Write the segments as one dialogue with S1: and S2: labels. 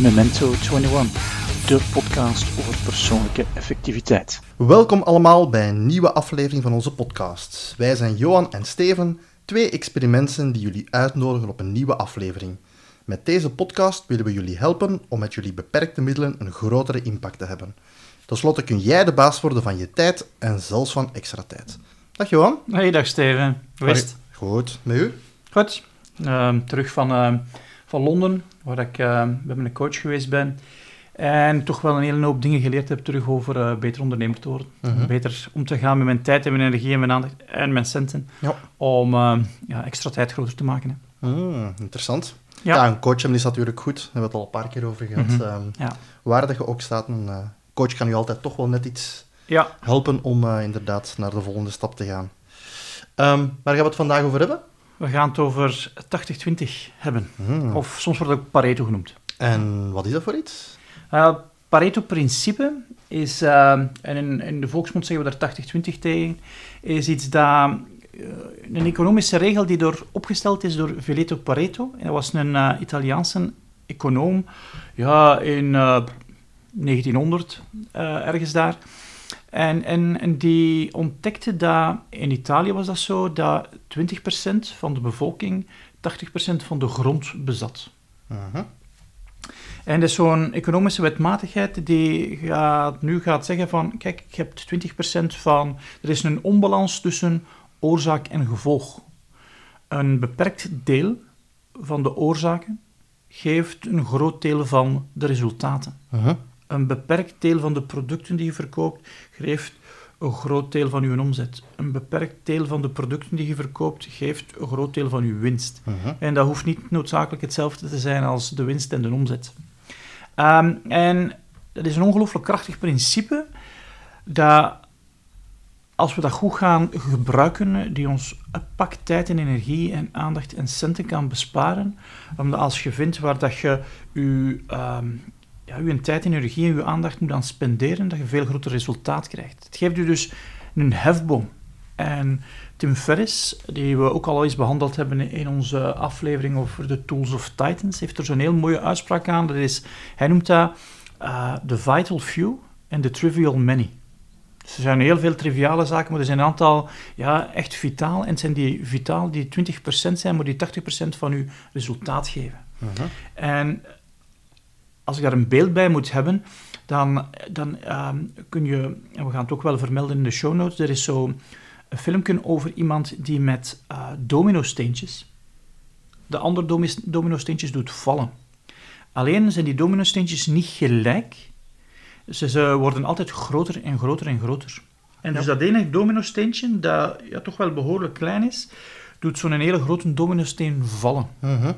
S1: Memento 21, de podcast over persoonlijke effectiviteit.
S2: Welkom allemaal bij een nieuwe aflevering van onze podcast. Wij zijn Johan en Steven, twee experimenten die jullie uitnodigen op een nieuwe aflevering. Met deze podcast willen we jullie helpen om met jullie beperkte middelen een grotere impact te hebben. Ten slotte kun jij de baas worden van je tijd en zelfs van extra tijd. Dag Johan.
S1: Hey, dag Steven. Hoe is het?
S2: Goed, met u?
S1: Goed. Ehm, terug van, ehm, van Londen, waar ik bij mijn coach geweest ben. En toch wel een hele hoop dingen geleerd heb terug over uh, beter ondernemer te worden.
S2: Mhm.
S1: Beter om te gaan met mijn tijd en mijn energie en mijn aandacht en mijn centen.
S2: Ja.
S1: Om ja, extra tijd groter te maken. Hè.
S2: Mm, interessant.
S1: Ja.
S2: Ja. een coach is natuurlijk goed. Daar hebben we het al een paar keer over gehad.
S1: Mhm.
S2: Ehm,
S1: Ja.
S2: Waar dat je ook staat, een eh, coach kan je altijd toch wel net iets
S1: Ja,
S2: helpen om eh, inderdaad naar de volgende stap te gaan. Ehm, waar gaan we het vandaag over hebben?
S1: We gaan het over 80-20 hebben.
S2: Hmm.
S1: Of soms wordt het ook Pareto genoemd.
S2: En wat is dat voor iets?
S1: Uh, Pareto-principe is, uh, en in, in, de volksmond zeggen we daar 80-20 tegen, is iets dat uh, een economische regel die door opgesteld is door Veleto Pareto. En dat was een Italiaanse econoom ja, in 1900, ergens daar. En, en, en die ontdekte dat, in Italië was dat zo, dat 20% van de bevolking 80% van de grond bezat.
S2: Mhm.
S1: En dat is zo'n economische wetmatigheid die gaat, nu gaat zeggen van, kijk, je hebt 20% van, er is een onbalans tussen oorzaak en gevolg. Een beperkt deel van de oorzaken geeft een groot deel van de resultaten.
S2: Mhm.
S1: Een beperkt deel van de producten die je verkoopt geeft een groot deel van uw omzet. Een beperkt deel van de producten die je verkoopt geeft een groot deel van uw winst.
S2: Mhm.
S1: En dat hoeft niet noodzakelijk hetzelfde te zijn als de winst en de omzet. Um, en dat is een ongelooflijk krachtig principe dat als we dat goed gaan gebruiken, die ons een pak tijd en energie en aandacht en centen kan besparen, omdat als je vindt waar dat je je, um, ja, je tijd en energie en je aandacht moet aan spenderen, dat je veel groter resultaat krijgt. Het geeft u dus een hefboom. En Tim Ferriss, die we ook al eens behandeld hebben in onze aflevering over de Tools of Titans, heeft er zo'n heel mooie uitspraak aan. Dat is, hij noemt dat uh, the vital few and the trivial many. Dus er zijn heel veel triviale zaken, maar er zijn een aantal ja, echt vitaal. En het zijn die vitaal die 20% zijn, maar die 80% van uw resultaat geven.
S2: Mhm.
S1: En als ik daar een beeld bij moet hebben, dan, dan um, kun je, en we gaan het ook wel vermelden in de show notes, er is zo een filmpje over iemand die met uh, domino-steentjes de andere domino-steentjes doet vallen. Alleen zijn die domino-steentjes niet gelijk. Ze, ze, worden altijd groter en groter en groter. En dus dat ene domino-steentje, dat ja, toch wel behoorlijk klein is, doet zo'n hele grote domino-steen vallen.
S2: Mhm.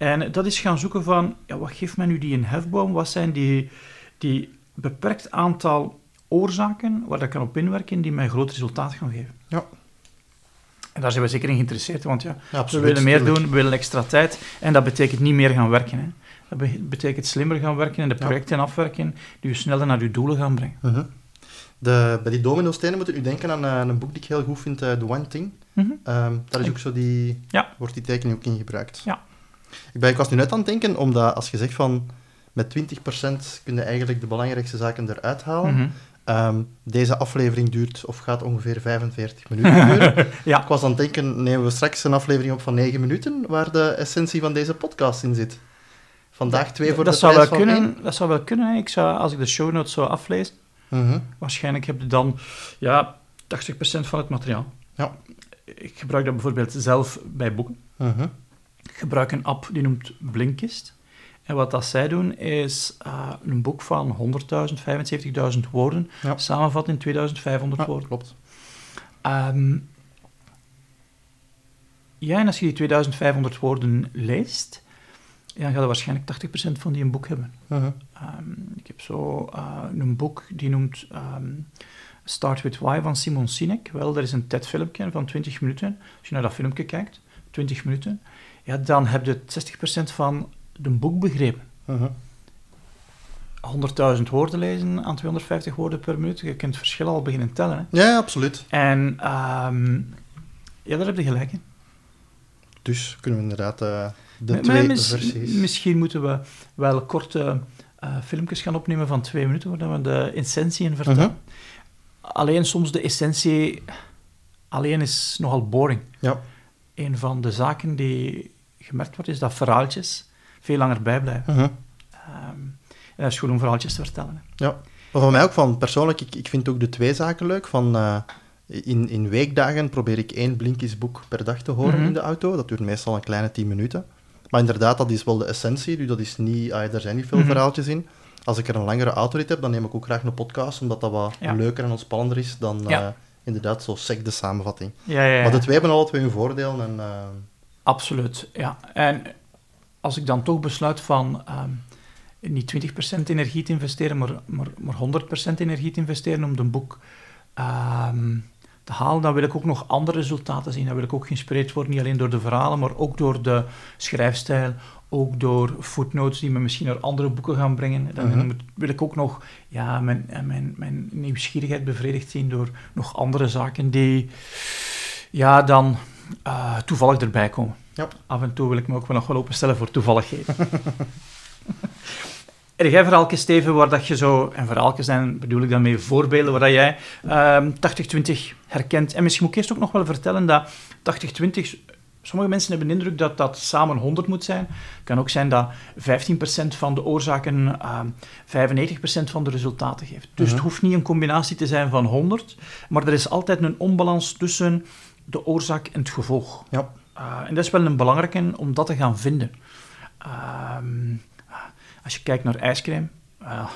S1: En dat is gaan zoeken van, ja, wat geeft mij nu die een hefboom? Wat zijn die, die beperkt aantal oorzaken waar dat kan op inwerken die mij groot resultaat gaan geven?
S2: Ja.
S1: En daar zijn we zeker in geïnteresseerd, want ja,
S2: Ja, absoluut,
S1: we willen meer
S2: tuurlijk.
S1: doen, we willen extra tijd. En dat betekent niet meer gaan werken. Hè. Dat be betekent slimmer gaan werken en de
S2: Ja.
S1: projecten afwerken die u sneller naar uw doelen gaan brengen.
S2: Mhm. De, bij die domino-stenen moet u denken aan uh, een boek die ik heel goed vind, uh, The One Thing.
S1: Mhm.
S2: Ehm, daar is ook zo die,
S1: Ja.
S2: wordt die tekening ook in gebruikt.
S1: Ja.
S2: Ik, ben, ik was nu net aan het denken, omdat als je zegt van met 20% kun je eigenlijk de belangrijkste zaken eruit halen.
S1: Mhm.
S2: Ehm, deze aflevering duurt of gaat ongeveer 45 minuten duren.
S1: Ja.
S2: Ik was aan het denken, nemen we straks een aflevering op van 9 minuten, waar de essentie van deze podcast in zit. Vandaag twee voor
S1: dat,
S2: de
S1: zou wel kunnen, dat zou wel kunnen. Ik zou, als ik de show notes zou aflezen.
S2: Mhm.
S1: waarschijnlijk heb je dan ja, 80% van het materiaal.
S2: Ja.
S1: Ik gebruik dat bijvoorbeeld zelf bij boeken.
S2: Mhm.
S1: Gebruik een app die noemt Blinkist. En wat dat zij doen, is uh, een boek van 100.000, 75.000 woorden
S2: Ja.
S1: samenvatten in 2500
S2: Ja,
S1: woorden.
S2: klopt.
S1: Um, ja, en als je die 2500 woorden leest, ja, dan ga je waarschijnlijk 80% van die een boek hebben.
S2: Mhm.
S1: Um, ik heb zo uh, een boek die noemt um, Start With Why van Simon Sinek. Wel, er is een TED-filmpje van 20 minuten. Als je naar dat filmpje kijkt, 20 minuten, ja, dan heb je 60% van de boek begrepen.
S2: Mhm.
S1: 100.000 woorden lezen aan 250 woorden per minuut. Je kunt het verschil al beginnen tellen. Hè?
S2: Ja, absoluut.
S1: En um, ja, daar heb je gelijk in.
S2: Dus kunnen we inderdaad uh, de
S1: maar,
S2: twee
S1: mis,
S2: versies...
S1: Misschien moeten we wel korte uh, filmpjes gaan opnemen van twee minuten, waar we de essentie in vertellen.
S2: Mhm.
S1: Alleen soms de essentie alleen is nogal boring.
S2: Ja.
S1: Een van de zaken die gemerkt wordt, is dat verhaaltjes veel langer bijblijven. Um, en dat is goed om verhaaltjes te vertellen. Hè.
S2: Ja. Maar voor mij ook van, persoonlijk, ik, ik vind ook de twee zaken leuk. Van, uh, in, in weekdagen probeer ik één Blinkisboek per dag te horen
S1: Mhm.
S2: in de auto. Dat duurt meestal een kleine tien minuten. Maar inderdaad, dat is wel de essentie. Dus dat is niet, ah, er zijn niet veel
S1: Mhm.
S2: verhaaltjes in. Als ik er een langere autorit heb, dan neem ik ook graag een podcast, omdat dat wat
S1: Ja.
S2: leuker en ontspannender is dan
S1: Ja.
S2: eh, inderdaad zo sec de samenvatting.
S1: Ja, ja, ja.
S2: Maar de twee hebben alle twee hun voordelen. En, eh,
S1: Absoluut, ja. En als ik dan toch besluit van ehm, niet 20% energie te investeren, maar, maar, maar 100% energie te investeren om de boek ehm, te halen, dan wil ik ook nog andere resultaten zien. Dan wil ik ook geïnspireerd worden, niet alleen door de verhalen, maar ook door de schrijfstijl, ook door footnotes die me misschien naar andere boeken gaan brengen. Dan
S2: Mhm.
S1: wil ik ook nog ja, mijn, mijn, mijn nieuwsgierigheid bevredigd zien door nog andere zaken die ja, dan eh, toevallig erbij komen.
S2: Ja.
S1: Af en toe wil ik me ook wel nog wel openstellen voor toevalligheden. Er jij verhaaltjes, Steven, waar dat je zo... En verhaaltjes zijn, bedoel ik dan mee voorbeelden, waar dat jij ehm 80-20 herkent. En misschien moet ik eerst ook nog wel vertellen dat 80-20... Sommige mensen hebben de indruk dat dat samen 100 moet zijn. Het kan ook zijn dat 15% van de oorzaken ehm 95% van de resultaten geeft. Dus
S2: Mhm.
S1: het hoeft niet een combinatie te zijn van 100, maar er is altijd een onbalans tussen de oorzaak en het gevolg.
S2: ja.
S1: Uh, en dat is wel een belangrijke om dat te gaan vinden. Ehm, als je kijkt naar ijscrème, uh,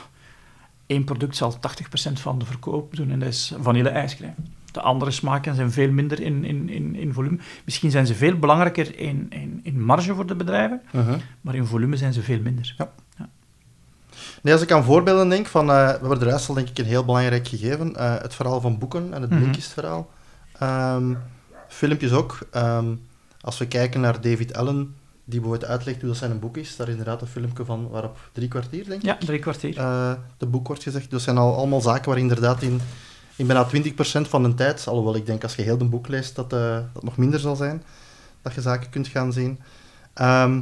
S1: één product zal 80% van de verkoop doen en dat is vanille-ijscrème. De andere smaken zijn veel minder in, in, in, in volume. Misschien zijn ze veel belangrijker in, in, in marge voor de bedrijven,
S2: Mhm.
S1: maar in volume zijn ze veel minder.
S2: Nee, als ik aan voorbeelden denk, van, eh, we hebben er juist al denk ik een heel belangrijk gegeven. eh, het verhaal van boeken en het
S1: Mhm.
S2: Blinkist-verhaal. Ehm, filmpjes ook. Ehm, als we kijken naar David Allen, die bijvoorbeeld uitlegt hoe dat zijn een boek is, daar is inderdaad een filmpje van waarop drie kwartier, denk ik,
S1: Ja, drie kwartier.
S2: eh, de boek wordt gezegd. Dus dat zijn al allemaal zaken waar inderdaad in, in bijna 20% van de tijd, alhoewel ik denk als je heel de boek leest dat eh, dat nog minder zal zijn, dat je zaken kunt gaan zien. Ehm,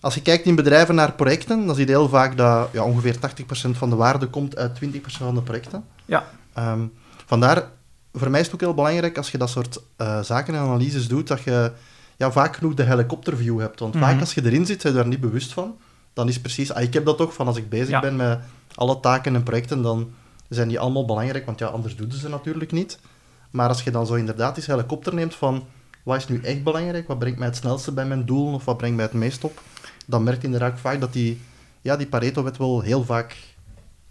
S2: als je kijkt in bedrijven naar projecten, dan zie je heel vaak dat ja, ongeveer 80% van de waarde komt uit 20% van de projecten.
S1: Ja.
S2: Ehm, vandaar, voor mij is het ook heel belangrijk als je dat soort eh, zaken en analyses doet, dat je ja, vaak genoeg de helikopterview hebt. Want
S1: Mhm.
S2: vaak als je erin zit, ben je daar niet bewust van. Dan is precies, ah, ik heb dat toch, van als ik bezig
S1: Ja.
S2: ben met alle taken en projecten, dan zijn die allemaal belangrijk, want ja, anders doen ze ze natuurlijk niet. Maar als je dan zo inderdaad eens helikopter neemt van, wat is nu echt belangrijk, wat brengt mij het snelste bij mijn doel, of wat brengt mij het meest op, dan merk je inderdaad vaak dat die, ja, die Pareto-wet wel heel vaak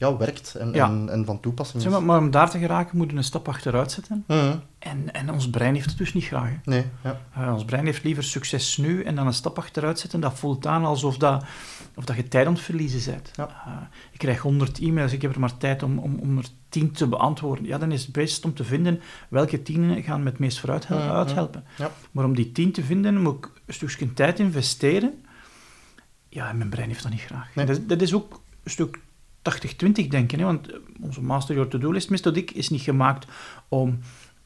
S2: ja, werkt en,
S1: Ja.
S2: en, en van toepassing is.
S1: Zeg maar, maar om daar te geraken, moeten we een stap achteruit zetten.
S2: Mhm.
S1: En, en ons brein heeft het dus niet graag. hè.
S2: Nee, ja.
S1: Uh, ons brein heeft liever succes nu en dan een stap achteruit zetten. Dat voelt aan alsof dat, of dat je tijd aan het verliezen bent.
S2: Ja.
S1: Uh, ik krijg 100 e-mails, ik heb er maar tijd om, om, om er 10 te beantwoorden. Ja, dan is het best om te vinden welke 10 gaan me het meest vooruit
S2: ja.
S1: uithelpen.
S2: Ja.
S1: Maar om die 10 te vinden, moet ik een stukje tijd investeren. Ja, en mijn brein heeft dat niet graag.
S2: Nee.
S1: Dat, is- dat is ook een stuk 80-20 denken. Hè? Want onze Master Your To-Do List methodiek is niet gemaakt om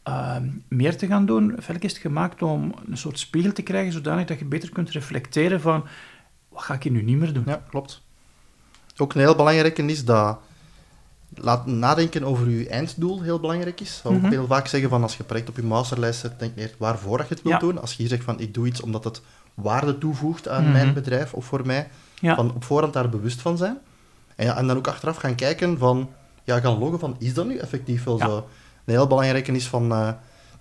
S1: ehm, meer te gaan doen. Velk is het gemaakt om een soort spiegel te krijgen, zodanig dat je beter kunt reflecteren van wat ga ik hier nu niet meer doen.
S2: Ja, klopt. Ook een heel belangrijke is dat laat nadenken over je einddoel heel belangrijk is.
S1: Mhm.
S2: ook heel vaak zeggen van als je project op je masterlijst zet, denk meer waarvoor je het wilt
S1: Ja.
S2: doen. Als je hier zegt van ik doe iets omdat het waarde toevoegt aan
S1: Mhm.
S2: mijn bedrijf of voor mij,
S1: Ja.
S2: van op voorhand daar bewust van zijn. En, ja, en dan ook achteraf gaan kijken van, ja, gaan loggen van is dat nu effectief wel
S1: Ja.
S2: zo? Een heel belangrijke is van eh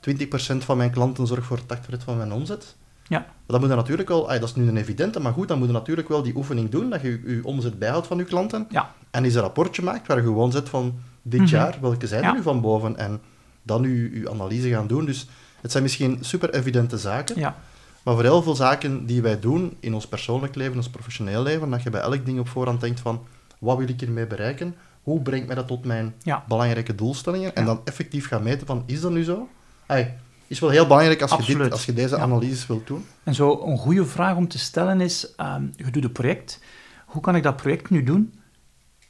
S2: 20% van mijn klanten zorgt voor 80% van mijn omzet.
S1: Ja.
S2: Dan moet je natuurlijk wel, dat is nu een evidente, maar goed, dan moet je natuurlijk wel die oefening doen, dat je je, omzet bijhoudt van je klanten.
S1: Ja.
S2: En eens een rapportje maakt waar je gewoon zet van dit
S1: Mhm.
S2: jaar, welke zijn er nu van boven? En dan je, je analyse gaan doen. Dus het zijn misschien super evidente zaken,
S1: Ja.
S2: maar voor heel veel zaken die wij doen in ons persoonlijk leven, ons professioneel leven, dat je bij elk ding op voorhand denkt van, wat wil ik hiermee bereiken? Hoe brengt mij dat tot mijn
S1: Ja.
S2: belangrijke doelstellingen? En dan effectief gaan meten van, is dat nu zo? Ay, is wel heel belangrijk als je, dit, als je deze analyses wilt doen.
S1: En zo een goede vraag om te stellen is, ehm, je doet een project, hoe kan ik dat project nu doen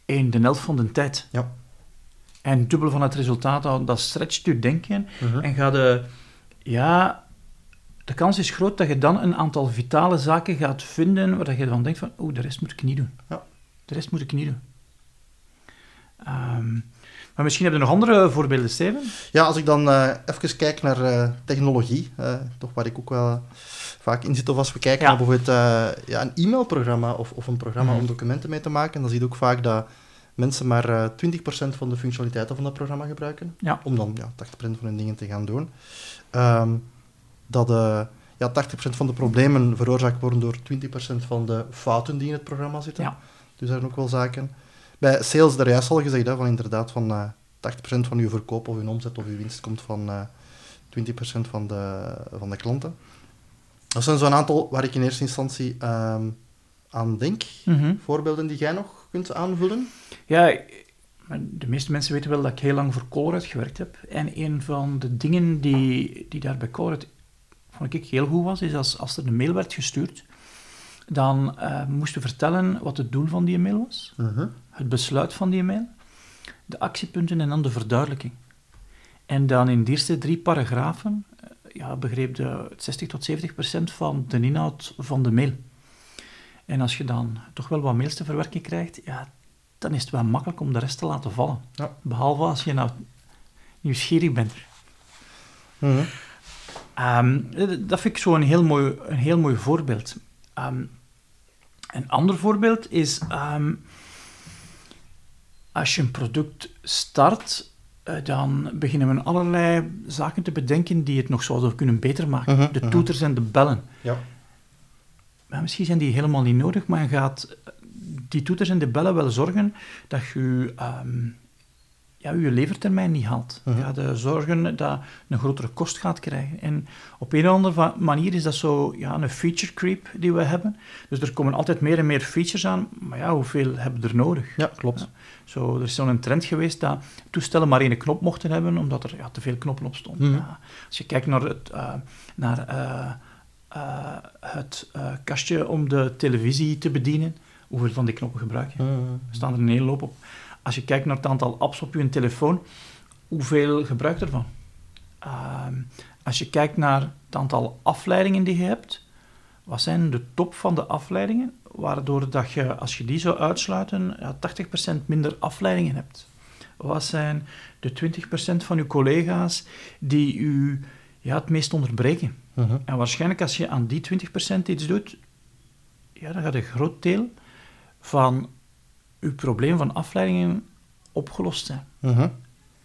S1: in de helft van de tijd?
S2: Ja.
S1: En dubbel van het resultaat, dat- dat stretcht je denken
S2: Mhm.
S1: en ga de, ja, de kans is groot dat je dan een aantal vitale zaken gaat vinden waar je dan denkt van, oeh, de rest moet ik niet doen.
S2: Ja.
S1: De rest moet ik niet doen. Ehm, maar misschien heb je nog andere voorbeelden, Steven?
S2: Ja, als ik dan eh, even kijk naar eh, technologie, eh, toch waar ik ook wel vaak in zit, of als we kijken
S1: Ja.
S2: naar bijvoorbeeld ja, een e-mailprogramma of, of een programma
S1: Mhm.
S2: om documenten mee te maken, dan zie je ook vaak dat mensen maar eh 20% van de functionaliteiten van dat programma gebruiken,
S1: Ja.
S2: om dan ja, 80% van hun dingen te gaan doen. Ehm, dat ja, 80% van de problemen veroorzaakt worden door 20% van de fouten die in het programma zitten.
S1: Ja.
S2: Dus daar zijn ook wel zaken. Bij sales, daar juist al gezegd, hè, van inderdaad van eh 80% van uw verkoop of uw omzet of uw winst komt van eh 20% van de, van de klanten. Dat zijn zo'n aantal waar ik in eerste instantie ehm, aan denk.
S1: Mhm.
S2: Voorbeelden die jij nog kunt aanvullen?
S1: Ja, de meeste mensen weten wel dat ik heel lang voor Colruyt gewerkt heb. En een van de dingen die, die daar bij Colruyt vond ik heel goed was, is als, als er een mail werd gestuurd, dan eh, moesten we vertellen wat het doel van die mail was, het besluit van die mail, de actiepunten en dan de verduidelijking. En dan in de eerste drie paragrafen eh, ja, begreep de 60 tot 70 procent van de inhoud van de mail. En als je dan toch wel wat mails te verwerken krijgt, ja, dan is het wel makkelijk om de rest te laten vallen.
S2: Ja.
S1: Behalve als je nou nieuwsgierig bent.
S2: Mhm.
S1: Ehm, dat vind ik zo een heel mooi, een heel mooi voorbeeld. Ehm, een ander voorbeeld is ehm, als je een product start, eh, dan beginnen we allerlei zaken te bedenken die het nog zouden kunnen beter maken.
S2: Mhm,
S1: de
S2: mhm.
S1: toeters en de bellen.
S2: Ja.
S1: Maar misschien zijn die helemaal niet nodig, maar je gaat die toeters en de bellen wel zorgen dat je ehm, ja, je levertermijn niet haalt. Je gaat eh, zorgen dat je een grotere kost gaat krijgen. En op een of andere manier is dat zo ja, een feature creep die we hebben. Dus er komen altijd meer en meer features aan, maar ja, hoeveel hebben we er nodig?
S2: ja, klopt.
S1: Zo, er is zo'n trend geweest dat toestellen maar één knop mochten hebben, omdat er ja, te veel knoppen op stonden.
S2: Mhm.
S1: Ja, als je kijkt naar het, eh, naar, eh, eh, het kastje om de televisie te bedienen, hoeveel van die knoppen gebruik je?
S2: Mhm.
S1: Er staan er een hele hoop op. Als je kijkt naar het aantal apps op je telefoon, hoeveel gebruik ervan? Ehm, als je kijkt naar het aantal afleidingen die je hebt, wat zijn de top van de afleidingen, waardoor dat je, als je die zou uitsluiten, ja, 80% minder afleidingen hebt? Wat zijn de 20% van je collega's die u ja, het meest onderbreken?
S2: Mhm.
S1: En waarschijnlijk als je aan die 20% iets doet, ja, dan gaat een groot deel van je probleem van afleidingen opgelost zijn.
S2: Mhm.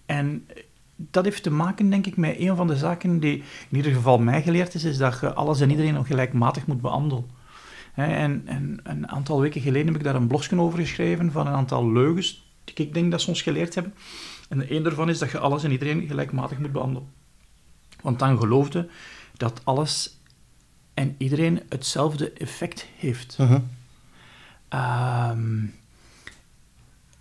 S1: En dat heeft te maken, denk ik, met een van de zaken die in ieder geval mij geleerd is, is dat je alles en iedereen gelijkmatig moet behandelen. En, en een aantal weken geleden heb ik daar een blogje over geschreven van een aantal leugens die ik denk dat ze ons geleerd hebben. En een daarvan is dat je alles en iedereen gelijkmatig moet behandelen. Want dan geloofde dat alles en iedereen hetzelfde effect heeft. Ehm,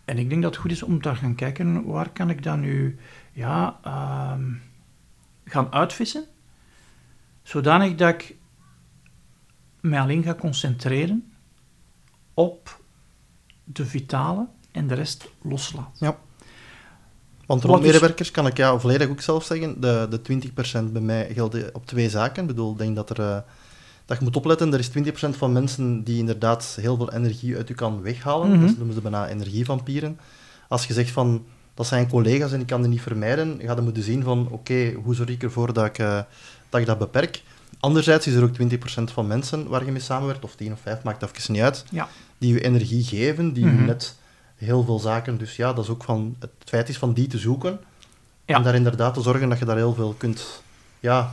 S1: en ik denk dat het goed is om te gaan kijken, waar kan ik dan nu ja, ehm, gaan uitvissen, zodanig dat ik mij alleen ga concentreren op de vitale en de rest loslaat.
S2: Want
S1: Wat
S2: rond medewerkers kan ik ja volledig ook zelf zeggen. De, de 20% bij mij geldt op twee zaken. Ik bedoel, ik denk dat, er, eh, dat je moet opletten. Er is 20% van mensen die inderdaad heel veel energie uit u kan weghalen.
S1: Mhm.
S2: Dat noemen ze bijna energievampieren. Als je zegt van, dat zijn collega's en ik kan die niet vermijden, ga je moeten zien van, oké, hoe zorg ik ervoor dat ik, eh, dat ik dat beperk? Anderzijds is er ook 20% van mensen waar je mee samenwerkt, of 10 of 5, maakt even niet uit,
S1: Ja.
S2: die je energie geven, die
S1: Mhm.
S2: je net heel veel zaken. Dus ja, dat is ook van, het feit is van die te zoeken.
S1: Ja.
S2: En daar inderdaad te zorgen dat je daar heel veel kunt ja,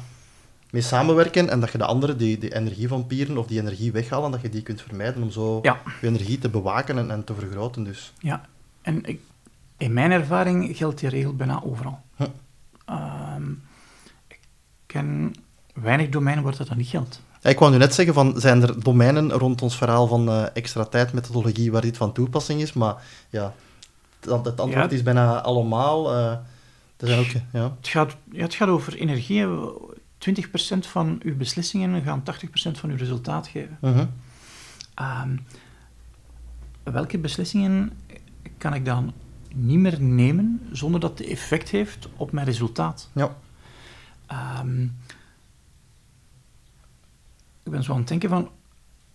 S2: mee samenwerken en dat je de anderen, die, die energievampieren of die energie weghalen, dat je die kunt vermijden om zo
S1: Ja.
S2: je energie te bewaken en, en te vergroten. Dus.
S1: Ja, en ik, in mijn ervaring geldt die regel bijna overal.
S2: Hm.
S1: Ehm, ik ken weinig domeinen waar dat dan niet geldt.
S2: Ja, ik wou nu net zeggen, van, zijn er domeinen rond ons verhaal van eh, extra tijd, methodologie, waar dit van toepassing is? Maar ja, het, het antwoord
S1: Ja.
S2: is bijna allemaal. eh, er zijn ook, ja.
S1: Het gaat, ja, het gaat over energie. 20% van uw beslissingen gaan 80% van uw resultaat geven.
S2: Mhm.
S1: Ehm, welke beslissingen kan ik dan niet meer nemen zonder dat het effect heeft op mijn resultaat?
S2: Ja.
S1: Ehm, ik ben zo aan het denken van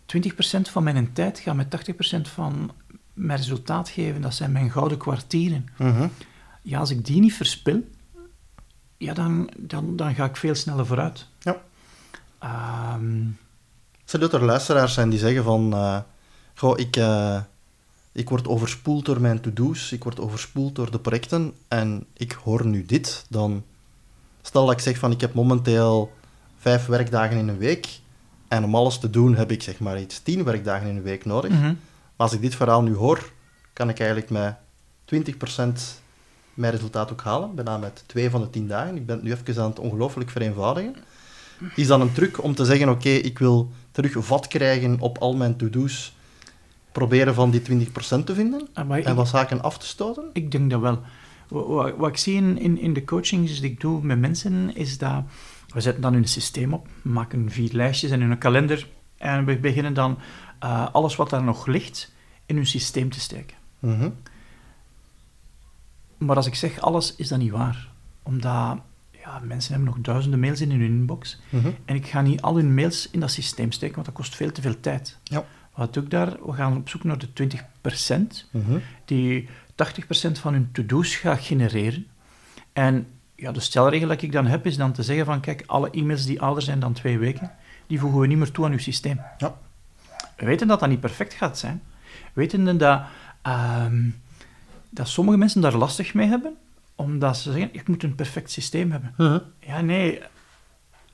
S1: 20% van mijn tijd gaat met 80% van mijn resultaat geven. Dat zijn mijn gouden kwartieren.
S2: Mhm.
S1: Ja, als ik die niet verspil, ja, dan, dan, dan ga ik veel sneller vooruit.
S2: Ja.
S1: Ehm,
S2: Stel dat er luisteraars zijn die zeggen van... eh, goh, ik, eh, ik word overspoeld door mijn to-do's, ik word overspoeld door de projecten en ik hoor nu dit, dan... Stel dat ik zeg van, ik heb momenteel vijf werkdagen in een week en om alles te doen heb ik zeg maar iets tien werkdagen in een week nodig.
S1: mhm.
S2: Maar als ik dit verhaal nu hoor, kan ik eigenlijk met 20% mijn resultaat ook halen. Bijna met twee van de tien dagen. Ik ben het nu even aan het ongelooflijk vereenvoudigen. Is dan een truc om te zeggen, oké, ik wil terug vat krijgen op al mijn to-do's. Proberen van die 20% te vinden.
S1: Ah,
S2: En wat zaken af te stoten.
S1: Ik denk dat wel. Wa- wa- Wat, ik zie in, in, de coachings die ik doe met mensen, is dat we zetten dan hun systeem op, maken vier lijstjes in hun kalender en we beginnen dan eh, alles wat daar nog ligt in hun systeem te steken.
S2: Mhm.
S1: Maar als ik zeg alles, is dat niet waar. Omdat ja, mensen hebben nog duizenden mails in hun inbox
S2: Mhm.
S1: en ik ga niet al hun mails in dat systeem steken, want dat kost veel te veel tijd.
S2: Ja.
S1: Wat doe ik daar? We gaan op zoek naar de 20%
S2: Mhm.
S1: die 80% van hun to-do's gaat genereren. En ja, de stelregel dat ik dan heb, is dan te zeggen van, kijk, alle e-mails die ouder zijn dan twee weken, die voegen we niet meer toe aan uw systeem.
S2: Ja.
S1: We weten dat dat niet perfect gaat zijn. We weten dat, ehm, dat sommige mensen daar lastig mee hebben, omdat ze zeggen, ik moet een perfect systeem hebben. Ja, nee,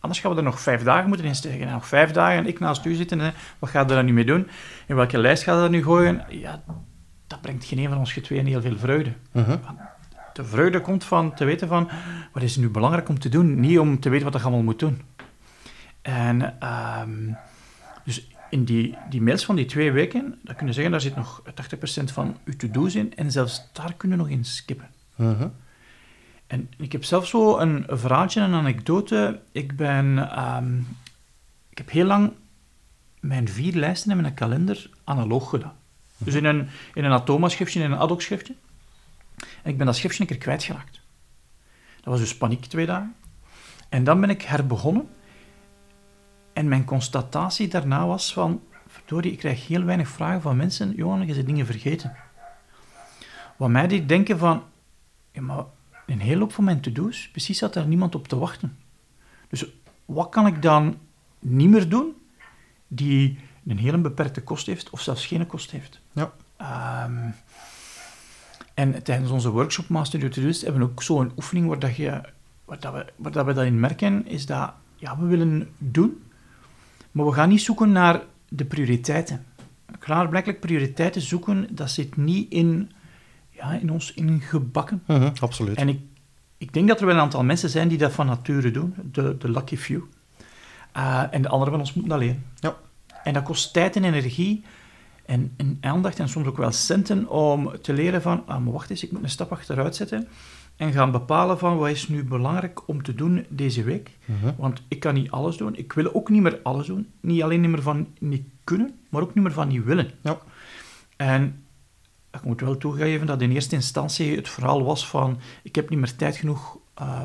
S1: anders gaan we er nog vijf dagen moeten insteken. En nog vijf dagen en ik naast u zitten, en wat gaat er dan nu mee doen? In welke lijst gaat dat nu gooien? Ja, dat brengt geen een van ons tweeën heel veel vreugde. De vreugde komt van te weten van, wat is nu belangrijk om te doen? Niet om te weten wat je allemaal moet doen. En ehm, dus in die, die mails van die twee weken, dat kun je zeggen, daar zit nog 80% van uw to-do's in. En zelfs daar kunnen we nog in skippen.
S2: Mhm.
S1: En ik heb zelf zo een verhaaltje, een anekdote. Ik ben... ehm, ik heb heel lang mijn vier lijsten in mijn kalender analoog gedaan. Dus in een, in een Atoma-schriftje, in een Adoc-schriftje. En ik ben dat schriftje een keer kwijtgeraakt. Dat was dus paniek twee dagen. En dan ben ik herbegonnen. En mijn constatatie daarna was van... Verdorie, ik krijg heel weinig vragen van mensen. Johan, je bent dingen vergeten. Wat mij deed denken van... Ja, maar een hele hoop van mijn to-do's, precies zat daar niemand op te wachten. Dus wat kan ik dan niet meer doen die een hele beperkte kost heeft, of zelfs geen kost heeft?
S2: Ja.
S1: Ehm, en tijdens onze workshop Master Your To-Do's hebben we ook zo'n oefening waar, dat je, waar, dat we, waar dat we dat in merken, is dat ja, we willen doen, maar we gaan niet zoeken naar de prioriteiten. Klaarblijkelijk prioriteiten zoeken, dat zit niet in, ja, in ons ingebakken.
S2: Mhm. Absoluut.
S1: En ik, ik denk dat er wel een aantal mensen zijn die dat van nature doen, de, de lucky few. Uh, en de anderen van ons moeten dat leren.
S2: Ja.
S1: En dat kost tijd en energie en, en aandacht en soms ook wel centen om te leren van, ah, maar wacht eens, ik moet een stap achteruit zetten en gaan bepalen van wat is nu belangrijk om te doen deze week.
S2: Mhm.
S1: Want ik kan niet alles doen. Ik wil ook niet meer alles doen. Niet alleen niet meer van niet kunnen, maar ook niet meer van niet willen.
S2: Ja.
S1: En ik moet wel toegeven dat in eerste instantie het verhaal was van ik heb niet meer tijd genoeg, uh,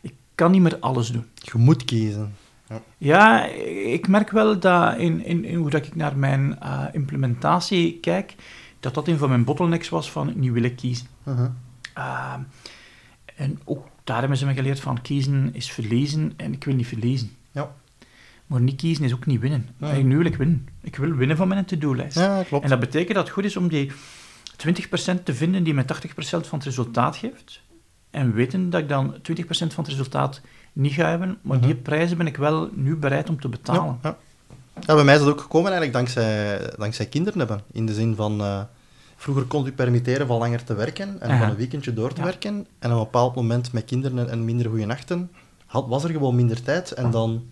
S1: ik kan niet meer alles doen.
S2: Je moet kiezen.
S1: Ja, ja ik merk wel dat in, in, in hoe dat ik naar mijn uh, implementatie kijk, dat dat een van mijn bottlenecks was van niet willen kiezen.
S2: Mhm.
S1: En ook daar hebben ze me geleerd van kiezen is verliezen en ik wil niet verliezen.
S2: Ja.
S1: Maar niet kiezen is ook niet winnen. En nu wil ik winnen. Ik wil winnen van mijn to-do-lijst.
S2: Ja, klopt.
S1: En dat betekent dat het goed is om die 20% te vinden die mij 80% van het resultaat geeft. En weten dat ik dan 20% van het resultaat niet ga hebben, maar
S2: Mhm.
S1: die prijzen ben ik wel nu bereid om te betalen.
S2: Ja, ja. ja, bij mij is dat ook gekomen eigenlijk dankzij, dankzij kinderen hebben. In de zin van, uh, vroeger kon u permitteren van langer te werken en
S1: Aha.
S2: van een weekendje door te
S1: Ja.
S2: werken. En op een bepaald moment met kinderen en minder goede nachten had, was er gewoon minder tijd en dan,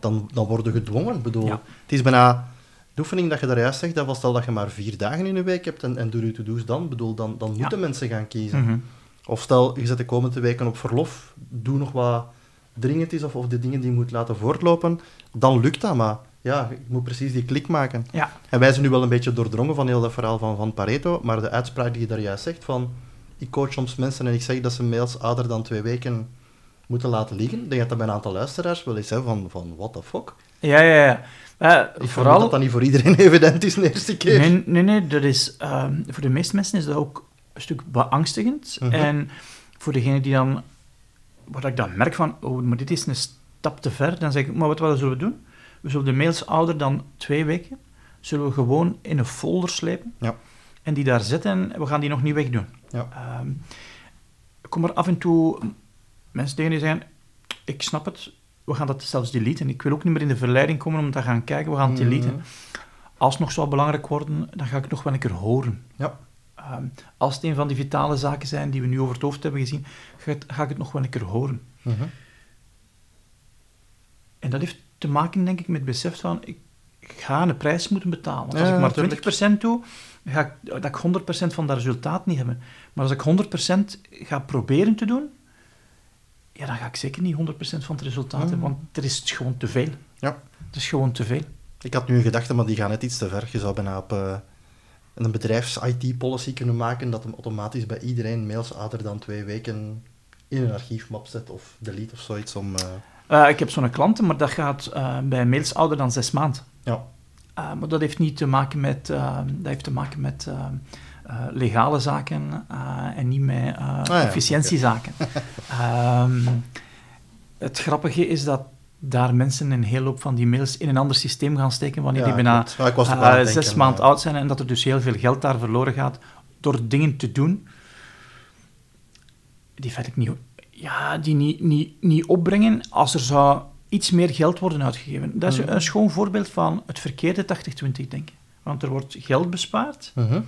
S2: dan, dan worden gedwongen. Bedoel,
S1: Ja.
S2: Het is bijna... De oefening dat je daar juist zegt, dat was stel dat je maar vier dagen in een week hebt en, en doe je to-do's dan. Bedoel, dan, dan moeten mensen gaan kiezen.
S1: Mhm.
S2: Of stel, je zet de komende weken op verlof, doe nog wat dringend is of, of de dingen die je moet laten voortlopen, dan lukt dat, maar ja, ik moet precies die klik maken.
S1: Ja.
S2: En wij zijn nu wel een beetje doordrongen van heel dat verhaal van, van Pareto, maar de uitspraak die je daar juist zegt, van ik coach soms mensen en ik zeg dat ze mails ouder dan twee weken moeten laten liggen, ik denk dat dat bij een aantal luisteraars wel eens hè, van, van what the fuck.
S1: Ja, ja, ja. Eh,
S2: Ik vooral
S1: vooral...
S2: dat dat niet voor iedereen evident is de eerste keer.
S1: Nee, nee, nee, dat is, ehm, voor de meeste mensen is dat ook een stuk beangstigend.
S2: Mhm.
S1: En voor degene die dan, wat ik dan merk van, oh, maar dit is een stap te ver, dan zeg ik, maar wat, wat zullen we doen? We zullen de mails ouder dan twee weken, zullen we gewoon in een folder slepen
S2: Ja.
S1: en die daar zetten en we gaan die nog niet wegdoen.
S2: Ja.
S1: Ehm, ik kom er af en toe mensen tegen die zeggen, ik snap het, we gaan dat zelfs deleten. Ik wil ook niet meer in de verleiding komen om te gaan kijken, we gaan het deleten.
S2: Mhm.
S1: Als het nog zou belangrijk worden, dan ga ik het nog wel een keer horen.
S2: Ja.
S1: Ehm, als het een van die vitale zaken zijn die we nu over het hoofd hebben gezien, ga ik het nog wel een keer horen.
S2: Mhm.
S1: En dat heeft te maken, denk ik, met het besef van, ik, ga een prijs moeten betalen. Want
S2: Ja,
S1: als ik maar
S2: natuurlijk.
S1: 20% doe, ga ik, dat ik 100% van dat resultaat niet hebben. Maar als ik 100% ga proberen te doen, ja, dan ga ik zeker niet 100% van het resultaat hebben, want er is gewoon te veel.
S2: Ja.
S1: Het is gewoon te veel.
S2: Ik had nu een gedachte, maar die gaan net iets te ver. Je zou bijna op eh, een bedrijfs-IT-policy kunnen maken dat hem automatisch bij iedereen mails ouder dan twee weken in een archiefmap zet of delete of zoiets om... eh,
S1: Eh, ik heb zo'n klanten, maar dat gaat eh, bij mails ouder dan zes maanden.
S2: ja,
S1: Uh, maar dat heeft niet te maken met, dat heeft te maken met legale zaken en niet met
S2: Ah, ja,
S1: efficiëntiezaken. um, het grappige is dat daar mensen een hele hoop van die mails in een ander systeem gaan steken wanneer
S2: Ja,
S1: die bijna.
S2: Ja,
S1: zes maanden oud zijn en dat er dus heel veel geld daar verloren gaat door dingen te doen die feitelijk niet, ja, die niet, niet, niet opbrengen als er zou iets meer geld worden uitgegeven. Dat is
S2: Mhm.
S1: een schoon voorbeeld van het verkeerde 80-20 denken. Want er wordt geld bespaard,
S2: Mhm.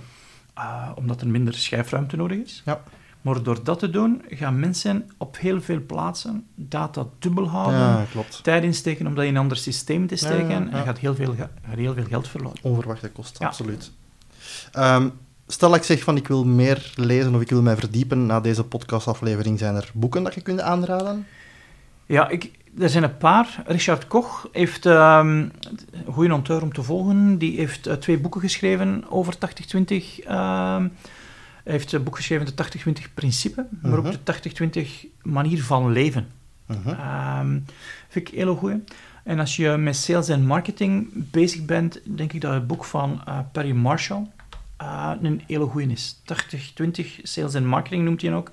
S1: uh, omdat er minder schijfruimte nodig is.
S2: Ja.
S1: Maar door dat te doen, gaan mensen op heel veel plaatsen data dubbel houden,
S2: ja, klopt.
S1: tijd insteken om dat in een ander systeem te steken,
S2: Ja,
S1: en gaat heel veel, heel veel geld verloren.
S2: Onverwachte kosten, absoluut. Ehm, stel dat ik zeg van ik wil meer lezen of ik wil mij verdiepen na deze podcastaflevering, zijn er boeken dat je kunt aanraden?
S1: Ja, ik, er zijn een paar. Richard Koch heeft, ehm, een goede auteur om te volgen, die heeft eh, twee boeken geschreven over 80-20. ehm. hij heeft een boek geschreven, de 80-20 principe, maar ook
S2: Mhm.
S1: de 80-20 manier van leven.
S2: Mhm.
S1: Ehm, vind ik een hele goeie. En als je met sales en marketing bezig bent, denk ik dat het boek van eh, Perry Marshall eh, een hele goeie is. 80-20 sales en marketing noemt hij ook.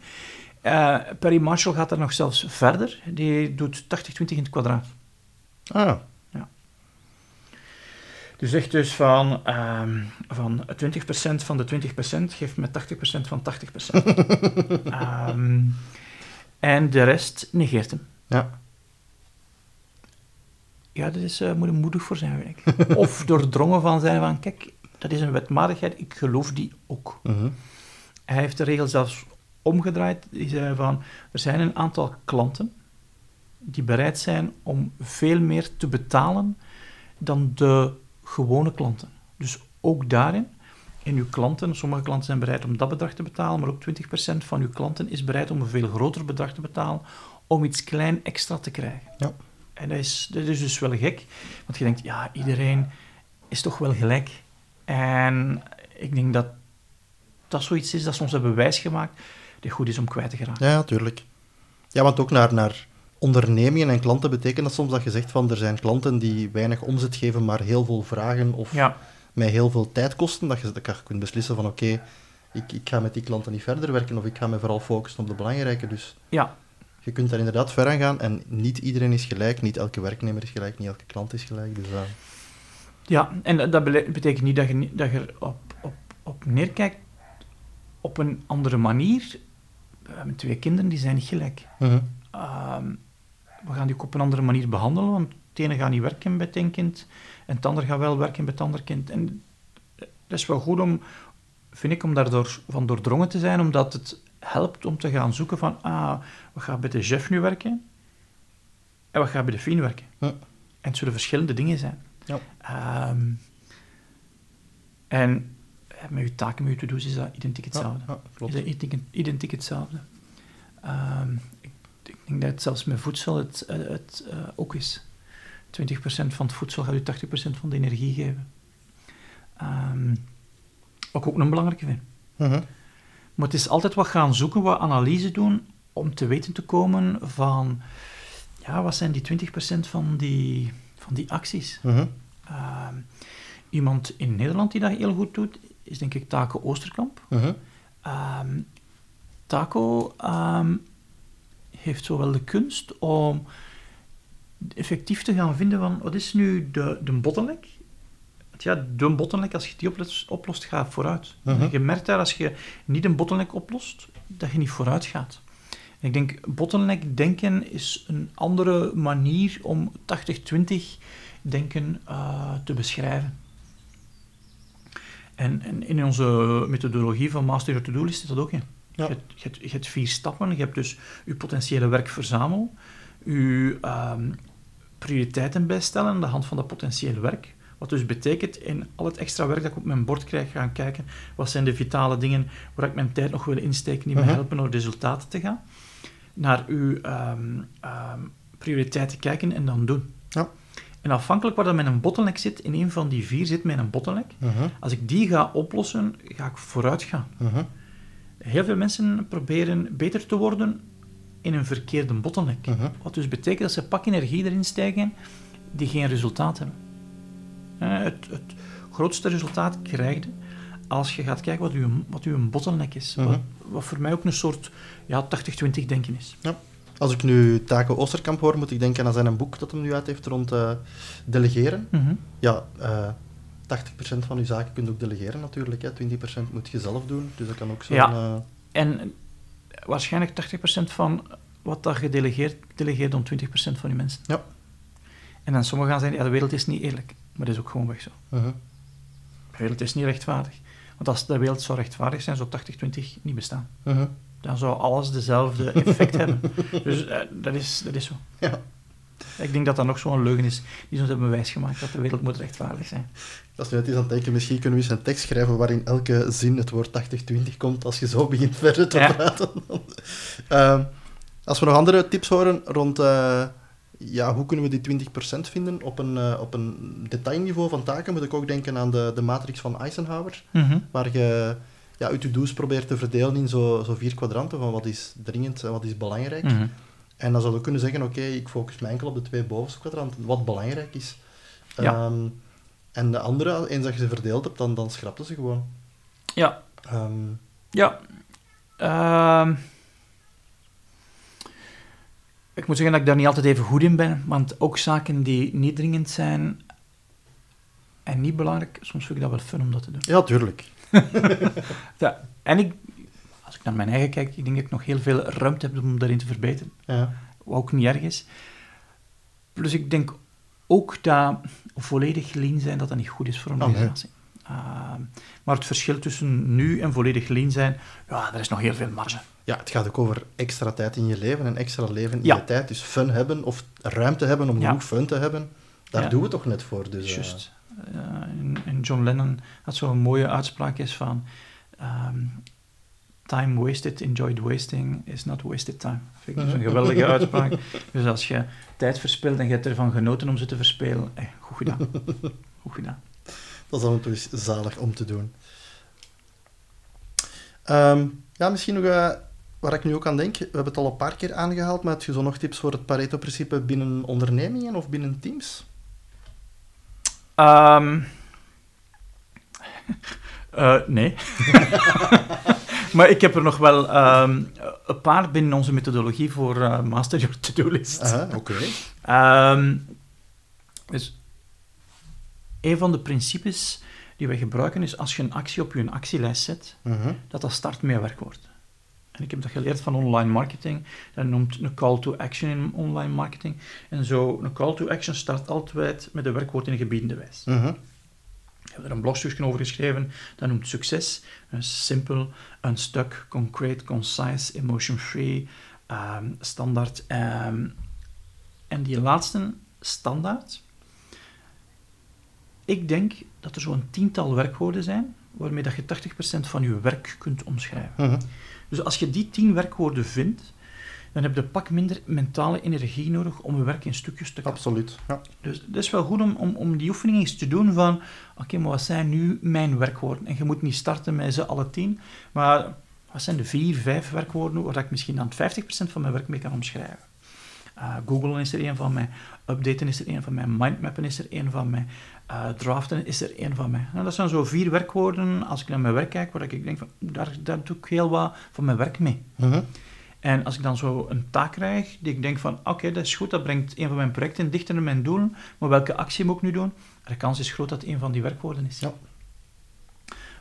S1: Eh, Perry Marshall gaat er nog zelfs verder. Die doet 80-20 in het kwadraat.
S2: Ah,
S1: Dus zegt dus van, ehm, van 20% van de 20% geeft me 80% van 80%. Ehm, en de rest negeert hem.
S2: ja.
S1: Ja, dat is, eh moet er moedig voor zijn, vind ik. Of doordrongen van zijn van, kijk, dat is een wetmatigheid, ik geloof die ook.
S2: Mhm.
S1: Hij heeft de regel zelfs omgedraaid. Die zei van, er zijn een aantal klanten die bereid zijn om veel meer te betalen dan de gewone klanten. Dus ook daarin, in uw klanten, sommige klanten zijn bereid om dat bedrag te betalen, maar ook 20% van uw klanten is bereid om een veel groter bedrag te betalen om iets klein extra te krijgen.
S2: Ja.
S1: En dat is, dat is dus wel gek, want je denkt, ja, iedereen is toch wel gelijk. En ik denk dat dat zoiets is dat ze ons hebben wijsgemaakt, die goed is om kwijt te geraken.
S2: Ja, tuurlijk. Ja, want ook naar, naar ondernemingen en klanten betekent dat soms dat je zegt van er zijn klanten die weinig omzet geven, maar heel veel vragen of
S1: Ja,
S2: mij heel veel tijd kosten, dat je, dat je kunt beslissen van oké, ik, ik ga met die klanten niet verder werken of ik ga me vooral focussen op de belangrijke. Dus
S1: ja,
S2: je kunt daar inderdaad ver aan gaan en niet iedereen is gelijk, niet elke werknemer is gelijk, niet elke klant is gelijk. Dus, eh,
S1: ja. en dat betekent niet dat je, dat je op, op, op neerkijkt op een andere manier. We hebben twee kinderen, die zijn niet gelijk.
S2: mhm.
S1: Ehm, we gaan die ook op een andere manier behandelen, want het ene gaat niet werken bij het een kind en het andere gaat wel werken bij het andere kind. En dat is wel goed om, vind ik, om daardoor van doordrongen te zijn, omdat het helpt om te gaan zoeken van, ah, wat gaat bij de chef nu werken en wat gaat bij de fin werken. En het zullen verschillende dingen zijn.
S2: Ja.
S1: Ehm, en met je taken, met je to-do's is dat identiek hetzelfde.
S2: Ja, ja, klopt.
S1: Is dat identiek, identiek hetzelfde. Ehm, ik, ik denk dat het zelfs met voedsel het, eh, het eh, ook is. 20% van het voedsel gaat u 80% van de energie geven. Ehm, ik ook een belangrijke vind.
S2: Mhm.
S1: Maar het is altijd wat gaan zoeken, wat analyse doen, om te weten te komen van, ja, wat zijn die 20% van die van die acties.
S2: Mhm.
S1: Ehm, iemand in Nederland die dat heel goed doet, is denk ik Taco Oosterkamp.
S2: Mhm.
S1: Ehm, Taco ehm, heeft zowel de kunst om effectief te gaan vinden van wat is nu de, de bottleneck. Ja, de bottleneck, als je die oplost, oplost gaat vooruit.
S2: Mhm.
S1: Je merkt daar als je niet een bottleneck oplost, dat je niet vooruit gaat. Ik denk, bottleneck denken is een andere manier om 80-20 denken eh, te beschrijven. En, en in onze methodologie van Master Your To-Do List zit dat ook in.
S2: Ja.
S1: Je, hebt, je, hebt, je hebt vier stappen. Je hebt dus je potentiële werk verzamelen, je ehm, prioriteiten bijstellen aan de hand van dat potentiële werk. Wat dus betekent, in al het extra werk dat ik op mijn bord krijg, gaan kijken wat zijn de vitale dingen waar ik mijn tijd nog wil insteken die
S2: Mhm.
S1: mij helpen naar resultaten te gaan. Naar uw ehm, ehm, prioriteiten kijken en dan doen.
S2: Ja.
S1: En afhankelijk waar dat mijn bottleneck zit, in een van die vier zit mijn een bottleneck.
S2: Mhm.
S1: Als ik die ga oplossen, ga ik vooruit gaan.
S2: Mhm.
S1: Heel veel mensen proberen beter te worden in een verkeerde bottleneck.
S2: Mhm.
S1: Wat dus betekent dat ze pak energie erin steken die geen resultaat hebben. Eh, Het, het grootste resultaat krijg je als je gaat kijken wat uw, wat uw bottleneck is. Wat, wat voor mij ook een soort ja, 80-20 denken is.
S2: Als ik nu Taco Oosterkamp hoor, moet ik denken aan zijn boek dat hij nu uit heeft rond eh, delegeren.
S1: Mhm.
S2: Ja, eh 80% van je zaken kun je ook delegeren natuurlijk. Hè. 20% moet je zelf doen. Dus dat kan ook zo'n...
S1: Ja.
S2: eh,
S1: En waarschijnlijk 80% van wat dat je delegeert, delegeert dan 20% van je mensen.
S2: Ja.
S1: En dan sommigen gaan zeggen, ja, de wereld is niet eerlijk. Maar dat is ook gewoon weg zo.
S2: mhm.
S1: De wereld is niet rechtvaardig. Want als de wereld zou rechtvaardig zijn, zou 80-20 niet bestaan.
S2: Mhm.
S1: Dan zou alles dezelfde effect hebben. Dus eh, dat, is, dat is zo.
S2: Ja.
S1: Ik denk dat dat nog zo'n leugen is die ons hebben wijsgemaakt dat de wereld moet rechtvaardig zijn.
S2: Is nu net eens aan het denken, misschien kunnen we eens een tekst schrijven waarin elke zin het woord 80-20 komt als je zo begint verder te
S1: Ja.
S2: praten. Ehm, als we nog andere tips horen rond eh, ja, hoe kunnen we die 20% vinden op een, eh, op een detailniveau van taken, moet ik ook denken aan de, de matrix van Eisenhower, waar je ja, je to-do's probeert te verdelen in zo, zo vier kwadranten van wat is dringend en wat is belangrijk.
S1: Mhm.
S2: En dan zou je kunnen zeggen, oké, ik focus me enkel op de twee bovenste kwadranten, wat belangrijk is.
S1: Ja.
S2: Ehm, en de andere, eens dat je ze verdeeld hebt, dan, dan schrapte ze gewoon.
S1: Ja,
S2: Ehm,
S1: Ja. Ehm, ik moet zeggen dat ik daar niet altijd even goed in ben, want ook zaken die niet dringend zijn en niet belangrijk, soms vind ik dat wel fun om dat te doen.
S2: ja, tuurlijk.
S1: Ja, en ik, als ik naar mijn eigen kijk, ik denk dat ik nog heel veel ruimte heb om daarin te verbeteren,
S2: Ja.
S1: wat ook niet erg is. Plus ik denk ook dat volledig lean zijn, dat dat niet goed is voor een
S2: Ah, nee.
S1: Ehm, maar het verschil tussen nu en volledig lean zijn, ja, er is nog heel veel marge.
S2: ja, het gaat ook over extra tijd in je leven en extra leven in
S1: Ja.
S2: je tijd. Dus fun hebben of ruimte hebben om
S1: Ja.
S2: genoeg fun te hebben, daar
S1: Ja.
S2: doen we toch net voor. Dus, eh,
S1: Juist. Eh, en, en John Lennon had zo'n mooie uitspraak is van ehm, time wasted, enjoyed wasting is not wasted time. Vind ik dus een geweldige uitspraak. Dus als je tijd verspilt en je hebt ervan genoten om ze te verspelen, eh, goed gedaan. Goed gedaan.
S2: Dat is dan toch eens zalig om te doen. Ehm, ja, misschien nog eh, waar ik nu ook aan denk. We hebben het al een paar keer aangehaald, maar heb je zo nog tips voor het Pareto-principe binnen ondernemingen of binnen teams?
S1: Ehm, eh, nee. maar ik heb er nog wel ehm, een paar binnen onze methodologie voor eh, Master Your To-Do List.
S2: Oké.
S1: Dus een van de principes die wij gebruiken is als je een actie op je actielijst zet,
S2: Mhm.
S1: dat dat start met een werkwoord. En ik heb dat geleerd van online marketing. Dat noemt een call to action in online marketing. En zo, een call to action start altijd met een werkwoord in een gebiedende wijs.
S2: Mhm.
S1: Ik heb er een blogstukje over geschreven, dat noemt succes. Een simpel, unstuck, concrete, concise, emotion-free, ehm, standaard. ehm, en die laatste, standaard. Ik denk dat er zo'n tiental werkwoorden zijn waarmee dat je 80% van je werk kunt omschrijven.
S2: Mhm.
S1: Dus als je die tien werkwoorden vindt, dan heb je pak minder mentale energie nodig om je werk in stukjes te kappen.
S2: Absoluut. Ja.
S1: Dus het is wel goed om, om, om die oefening eens te doen van, oké, maar wat zijn nu mijn werkwoorden? En je moet niet starten met ze alle tien, maar wat zijn de vier, vijf werkwoorden waar ik misschien dan 50% van mijn werk mee kan omschrijven? Uh, Googlen is er één van mij. Updaten is er één van mij. Mindmappen is er één van mij. Uh, draften is er één van mij. Nou, dat zijn zo vier werkwoorden, als ik naar mijn werk kijk, waar ik denk van, daar, daar doe ik heel wat van mijn werk mee.
S2: Mhm.
S1: En als ik dan zo een taak krijg, die ik denk van, oké, dat is goed, dat brengt een van mijn projecten dichter naar mijn doelen, maar welke actie moet ik nu doen? De kans is groot dat het een van die werkwoorden is.
S2: Ja.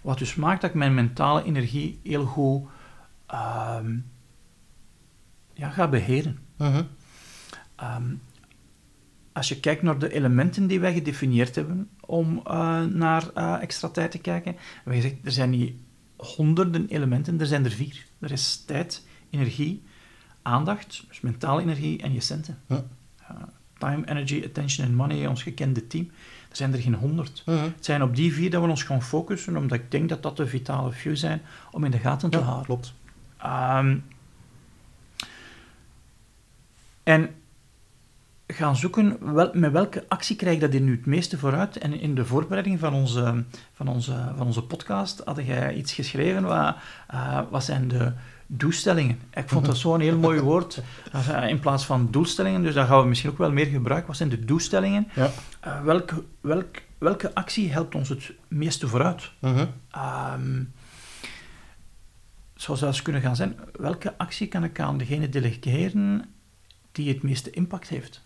S1: Wat dus maakt dat ik mijn mentale energie heel goed ehm, ja, ga beheren.
S2: Mhm.
S1: Ehm, als je kijkt naar de elementen die wij gedefinieerd hebben om eh, naar eh, extra tijd te kijken, hebben we gezegd, er zijn niet honderden elementen, er zijn er vier. Er is tijd, energie, aandacht, dus mentale energie en je centen. Uh, time, energy, attention en money, ons gekende team. Er zijn er geen honderd.
S2: Mhm.
S1: Het zijn op die vier dat we ons gaan focussen, omdat ik denk dat dat de vitale few zijn om in de gaten te
S2: Ja,
S1: houden.
S2: klopt.
S1: Ehm, en gaan zoeken wel, met welke actie krijg ik dat hier nu het meeste vooruit. En in de voorbereiding van onze, van onze, van onze podcast had jij iets geschreven. Wat, eh, wat zijn de doelstellingen? Ik vond dat zo'n heel mooi woord. Eh, in plaats van doelstellingen, dus dat gaan we misschien ook wel meer gebruiken. Wat zijn de doelstellingen?
S2: Ja.
S1: Eh, welke, welk, welke actie helpt ons het meeste vooruit?
S2: Mhm.
S1: Ehm zou zelfs kunnen gaan zijn, welke actie kan ik aan degene delegeren die het meeste impact heeft?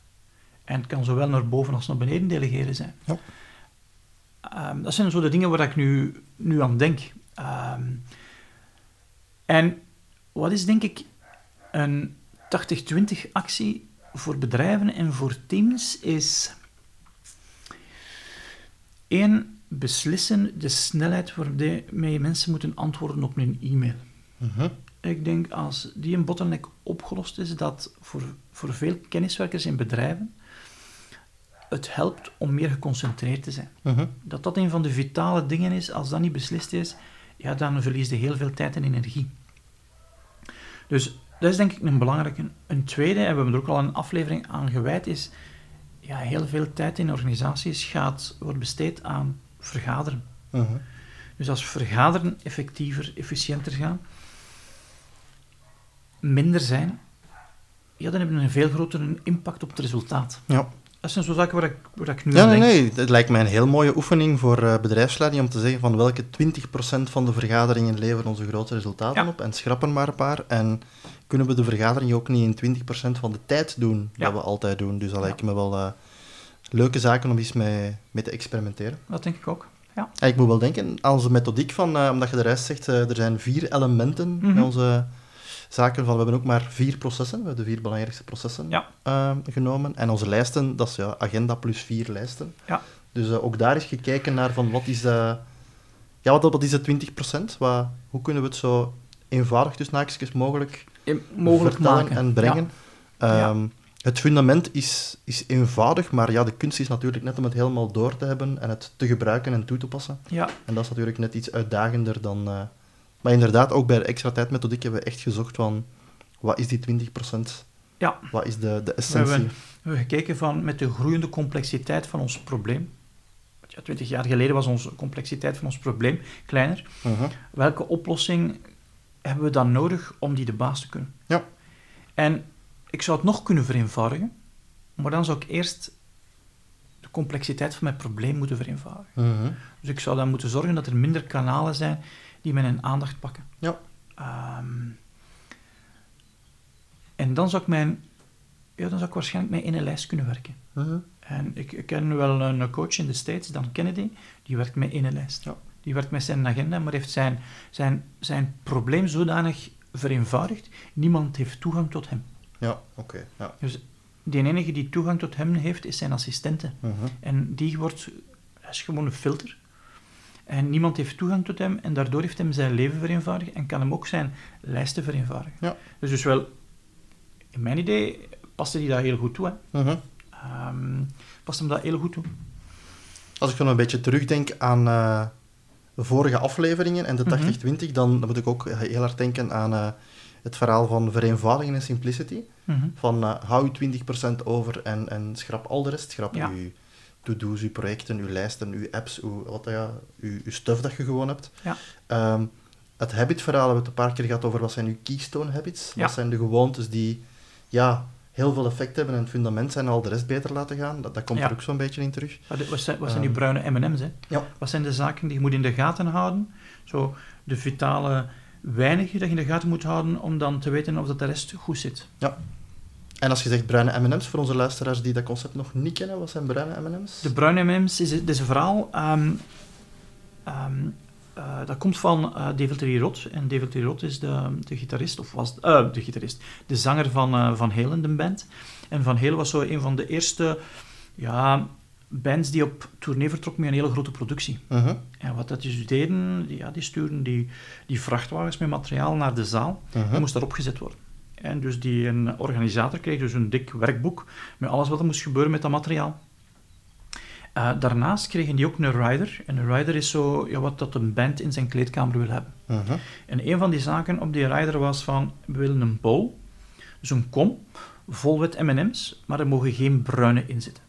S1: En het kan zowel naar boven als naar beneden delegeren zijn.
S2: Ja.
S1: Ehm, dat zijn zo de dingen waar ik nu, nu aan denk. Ehm, en wat is denk ik een 80-20 actie voor bedrijven en voor teams is één, beslissen de snelheid waarmee mensen moeten antwoorden op hun e-mail.
S2: Mhm.
S1: Ik denk als die een bottleneck opgelost is, dat voor, voor veel kenniswerkers in bedrijven het helpt om meer geconcentreerd te zijn.
S2: Mhm.
S1: Dat dat een van de vitale dingen is. Als dat niet beslist is, ja, dan verlies je heel veel tijd en energie. Dus dat is denk ik een belangrijke. Een tweede, en we hebben er ook al een aflevering aan gewijd, is ja, heel veel tijd in organisaties gaat, wordt besteed aan vergaderen.
S2: Mhm.
S1: Dus als vergaderen effectiever, efficiënter gaan, minder zijn, ja, dan hebben we een veel grotere impact op het resultaat.
S2: Ja.
S1: Dat zijn zo zaken waar ik, waar ik nu
S2: Ja,
S1: aan
S2: nee,
S1: denk.
S2: nee. Het lijkt mij een heel mooie oefening voor eh, bedrijfsleiding om te zeggen van welke 20% van de vergaderingen leveren onze grote resultaten
S1: Ja.
S2: op en schrappen maar een paar. En kunnen we de vergadering ook niet in 20% van de tijd doen
S1: Ja.
S2: dat we altijd doen. Dus dat
S1: Ja.
S2: lijken me wel eh, leuke zaken om eens mee, mee te experimenteren.
S1: Dat denk ik ook. Ja.
S2: En ik moet wel denken, als de methodiek van, eh, omdat je de rest zegt, er zijn vier elementen
S1: Mhm.
S2: in onze zaken. Van, we hebben ook maar vier processen, we hebben de vier belangrijkste processen
S1: Ja.
S2: eh, genomen. En onze lijsten, dat is ja, agenda plus vier lijsten.
S1: Ja.
S2: Dus eh, ook daar is gekeken naar van wat is de, ja, wat, wat is de 20%? Wat, hoe kunnen we het zo eenvoudig tussen haakjes mogelijk
S1: Eh, Mogelijk maken.
S2: en brengen?
S1: Ja.
S2: Ehm, Het fundament is, is eenvoudig, maar ja, de kunst is natuurlijk net om het helemaal door te hebben en het te gebruiken en toe te passen.
S1: Ja, ja.
S2: En dat is natuurlijk net iets uitdagender dan... eh, Maar inderdaad, ook bij de extra tijdmethodiek hebben we echt gezocht van... Wat is die 20%?
S1: ja.
S2: Wat is de, de
S1: We
S2: essentie?
S1: hebben, we hebben gekeken van met de groeiende complexiteit van ons probleem. Ja, 20 jaar geleden was onze complexiteit van ons probleem kleiner.
S2: Mhm.
S1: Welke oplossing hebben we dan nodig om die de baas te kunnen?
S2: Ja.
S1: En ik zou het nog kunnen vereenvoudigen, maar dan zou ik eerst de complexiteit van mijn probleem moeten vereenvoudigen.
S2: Mhm.
S1: Dus ik zou dan moeten zorgen dat er minder kanalen zijn die mijn aandacht pakken.
S2: Ja.
S1: Ehm, en dan zou ik mijn, ja, dan zou ik waarschijnlijk met één lijst kunnen werken.
S2: Mhm.
S1: En ik, ik ken wel een coach in de States, Dan Kennedy, die werkt met één lijst.
S2: Ja.
S1: Die werkt met zijn agenda, maar heeft zijn, zijn, zijn probleem zodanig vereenvoudigd, niemand heeft toegang tot hem.
S2: Ja, oké. Ja.
S1: Dus die enige die toegang tot hem heeft, is zijn assistente.
S2: Mhm.
S1: En die wordt, dat is gewoon een filter. En niemand heeft toegang tot hem, en daardoor heeft hem zijn leven vereenvoudigd en kan hem ook zijn lijsten vereenvoudigen.
S2: Ja.
S1: Dus, dus wel, in mijn idee paste die dat heel goed toe. Hè.
S2: Mhm.
S1: Ehm, past hem dat heel goed toe.
S2: Als ik dan een beetje terugdenk aan eh, de vorige afleveringen en de
S1: Mhm.
S2: 80-20, dan, dan moet ik ook heel hard denken aan eh, het verhaal van vereenvoudiging en simplicity.
S1: Mhm.
S2: Van eh, hou je 20% over en, en schrap al de rest. Schrap
S1: Ja.
S2: je to-do's, je projecten, je lijsten, je apps, uw, wat, ja, je, je stuff dat je gewoon hebt.
S1: Ja.
S2: Ehm, het habit-verhaal hebben we het een paar keer gehad over wat zijn uw keystone habits.
S1: Ja.
S2: Wat zijn de gewoontes die ja, heel veel effect hebben en het fundament zijn en al de rest beter laten gaan. Dat, dat komt
S1: Ja.
S2: er ook zo'n beetje in terug.
S1: Wat wat zijn, wat zijn die
S2: Ehm.
S1: bruine M&M's? Hè?
S2: Ja.
S1: Wat zijn de zaken die je moet in de gaten houden? Zo de vitale weinige dat je in de gaten moet houden om dan te weten of dat de rest goed zit.
S2: En als je zegt bruine M&M's, voor onze luisteraars die dat concept nog niet kennen, wat zijn bruine M&M's?
S1: De bruine M&M's is, is een verhaal... ehm, ehm, eh, dat komt van eh David Lee Roth. En David Lee Roth is de, de gitarist, of was eh, de gitarist, de zanger van eh, Van Halen, de band. En Van Halen was zo een van de eerste ja, bands die op tournee vertrok met een hele grote productie.
S2: Mhm,
S1: En wat dat dus deden, die- ja, die stuurden die, die vrachtwagens met materiaal naar de zaal. Dat moest daarop gezet worden. En dus die een organisator kreeg dus een dik werkboek met alles wat er moest gebeuren met dat materiaal. Eh, daarnaast kregen die ook een rider. En een rider is zo ja, wat dat een band in zijn kleedkamer wil hebben.
S2: Mhm,
S1: En een van die zaken op die rider was van, we willen een bowl, dus een kom, vol met M&M's, maar er mogen geen bruine in zitten.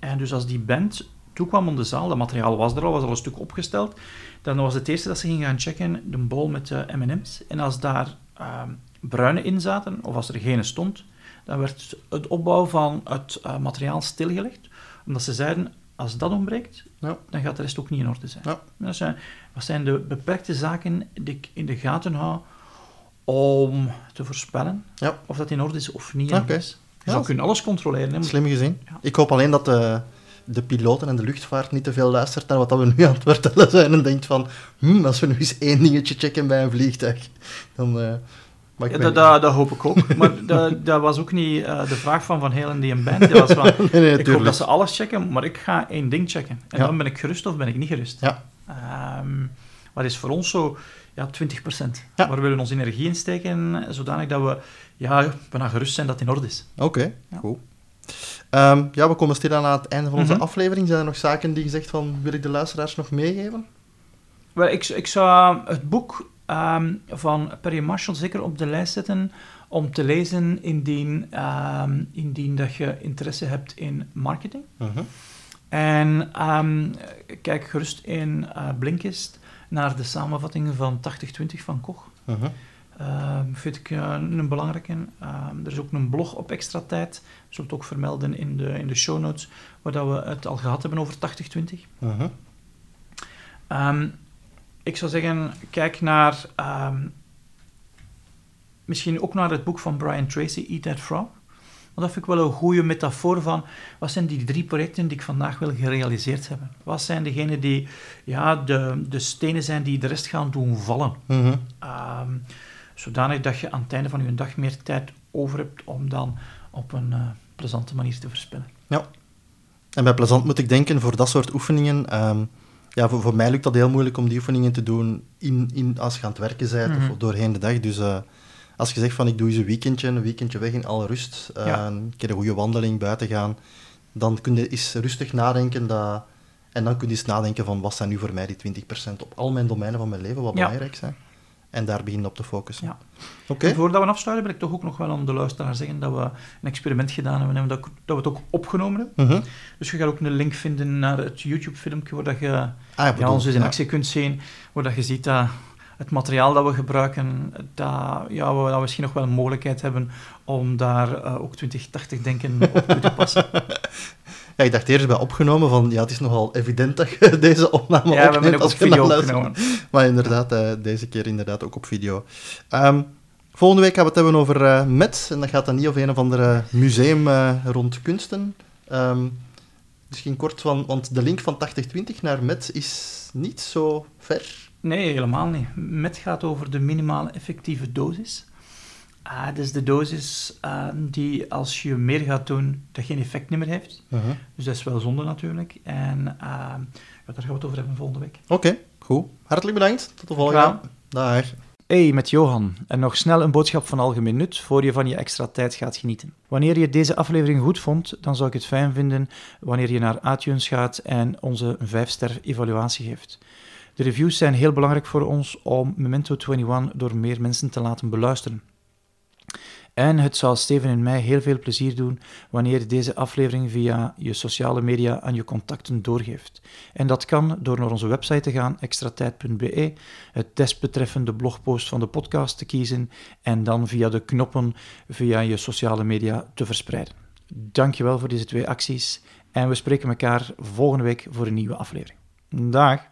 S1: En dus als die band toekwam om de zaal, dat materiaal was er al, was al een stuk opgesteld, dan was het eerste dat ze gingen gaan checken de bol met de M&M's. En als daar ehm, bruine in zaten, of als er geen stond, dan werd het opbouw van het eh, materiaal stilgelegd. Omdat ze zeiden, als dat ontbreekt,
S2: Ja.
S1: dan gaat de rest ook niet in orde zijn.
S2: Ja.
S1: Dat zijn, wat zijn de beperkte zaken die ik in de gaten hou om te voorspellen
S2: Ja.
S1: of dat in orde is of niet is. Je
S2: Ja,
S1: zou kunnen alles controleren. Hè,
S2: Slim gezien. Ik hoop alleen dat de, de piloten en de luchtvaart niet te veel luistert naar wat we nu aan het vertellen zijn en denkt van, hm, als we nu eens één dingetje checken bij een vliegtuig, dan... eh ik
S1: Ja, dat, dat, dat hoop ik ook. Maar dat, dat was ook niet eh, de vraag van Van Helen die een band. Dat was van,
S2: niet. nee, nee,
S1: ik hoop dat ze alles checken, maar ik ga één ding checken. En
S2: Ja.
S1: dan ben ik gerust of ben ik niet gerust.
S2: Ja.
S1: Ehm, wat is voor ons zo? Ja, 20
S2: Ja.
S1: Waar we willen onze energie in steken, zodanig dat we ja, bijna gerust zijn dat het in orde is.
S2: Oké,
S1: Ja.
S2: goed. Ehm, ja, we komen stilaan aan het einde van onze
S1: Mhm.
S2: aflevering. Zijn er nog zaken die je zegt van, wil ik de luisteraars nog meegeven?
S1: Wel, ik, ik zou het boek ehm, van Perry Marshall zeker op de lijst zetten om te lezen indien, ehm, indien dat je interesse hebt in marketing.
S2: Mhm.
S1: En ehm, kijk gerust in eh, Blinkist naar de samenvattingen van 8020 van Koch. Ehm vind ik eh, een belangrijke. Ehm, er is ook een blog op extra tijd. We zullen het ook vermelden in de, in de show notes, waar dat we het al gehad hebben over 8020.
S2: Mhm.
S1: Ehm, ik zou zeggen, kijk naar misschien ook naar het boek van Brian Tracy, Eat That Frog. Want dat vind ik wel een goede metafoor van wat zijn die drie projecten die ik vandaag wil gerealiseerd hebben. Wat zijn degenen die ja, de, de stenen zijn die de rest gaan doen vallen.
S2: Mhm.
S1: Ehm, zodanig dat je aan het einde van je dag meer tijd over hebt om dan op een eh, plezante manier te verspillen.
S2: En bij plezant moet ik denken, voor dat soort oefeningen... ehm, ja, voor, voor mij lukt dat heel moeilijk om die oefeningen te doen in, in, als je aan het werken bent
S1: Mhm.
S2: of doorheen de dag. Dus eh, als je zegt van ik doe eens een weekendje, een weekendje weg in alle rust, eh,
S1: Ja.
S2: een keer een goede wandeling buiten gaan, dan kun je eens rustig nadenken dat, en dan kun je eens nadenken van wat zijn nu voor mij die 20% op al mijn domeinen van mijn leven wat
S1: Ja.
S2: belangrijk zijn. En daar beginnen op te focussen.
S1: Ja. Voordat we afsluiten, wil ik toch ook nog wel aan de luisteraar zeggen dat we een experiment gedaan hebben en dat, dat we het ook opgenomen hebben.
S2: Mhm.
S1: Dus je gaat ook een link vinden naar het YouTube-filmpje waar dat je
S2: Ah, ja,
S1: ons in actie kunt zien, waar dat je ziet dat het materiaal dat we gebruiken, dat, ja, we, dat we misschien nog wel een mogelijkheid hebben om daar eh, ook 2080 denken op toe te passen.
S2: Ja, ik dacht eerst bij opgenomen van, ja, het is nogal evident dat je deze opname
S1: ja, we hebben
S2: opneemt
S1: ook
S2: als
S1: op video opgenomen.
S2: Maar inderdaad, eh, deze keer inderdaad ook op video. Ehm, volgende week gaan we het hebben over eh Met. En dat gaat dan niet over een of ander museum rond kunsten. Ehm, misschien kort, van, want de link van 8020 naar Met is niet zo ver.
S1: Nee, helemaal niet. Met gaat over de minimale effectieve dosis. Ah, dat is de dosis eh, die als je meer gaat doen, dat geen effect meer heeft. Dus dat is wel zonde natuurlijk. En eh, ja, daar gaan we het over hebben volgende week.
S2: Oké, goed. Hartelijk bedankt. Tot de volgende.
S1: Graag.
S2: Dag.
S1: Hey, met Johan. En nog snel een boodschap van algemeen nut voor je van je extra tijd gaat genieten. Wanneer je deze aflevering goed vond, dan zou ik het fijn vinden wanneer je naar iTunes gaat en onze 5-ster evaluatie geeft. De reviews zijn heel belangrijk voor ons om Memento 21 door meer mensen te laten beluisteren. En het zal Steven en mij heel veel plezier doen wanneer je deze aflevering via je sociale media aan je contacten doorgeeft. En dat kan door naar onze website te gaan, extratijd.be, het desbetreffende blogpost van de podcast te kiezen en dan via de knoppen via je sociale media te verspreiden. Dankjewel voor deze twee acties en we spreken elkaar volgende week voor een nieuwe aflevering. Dag!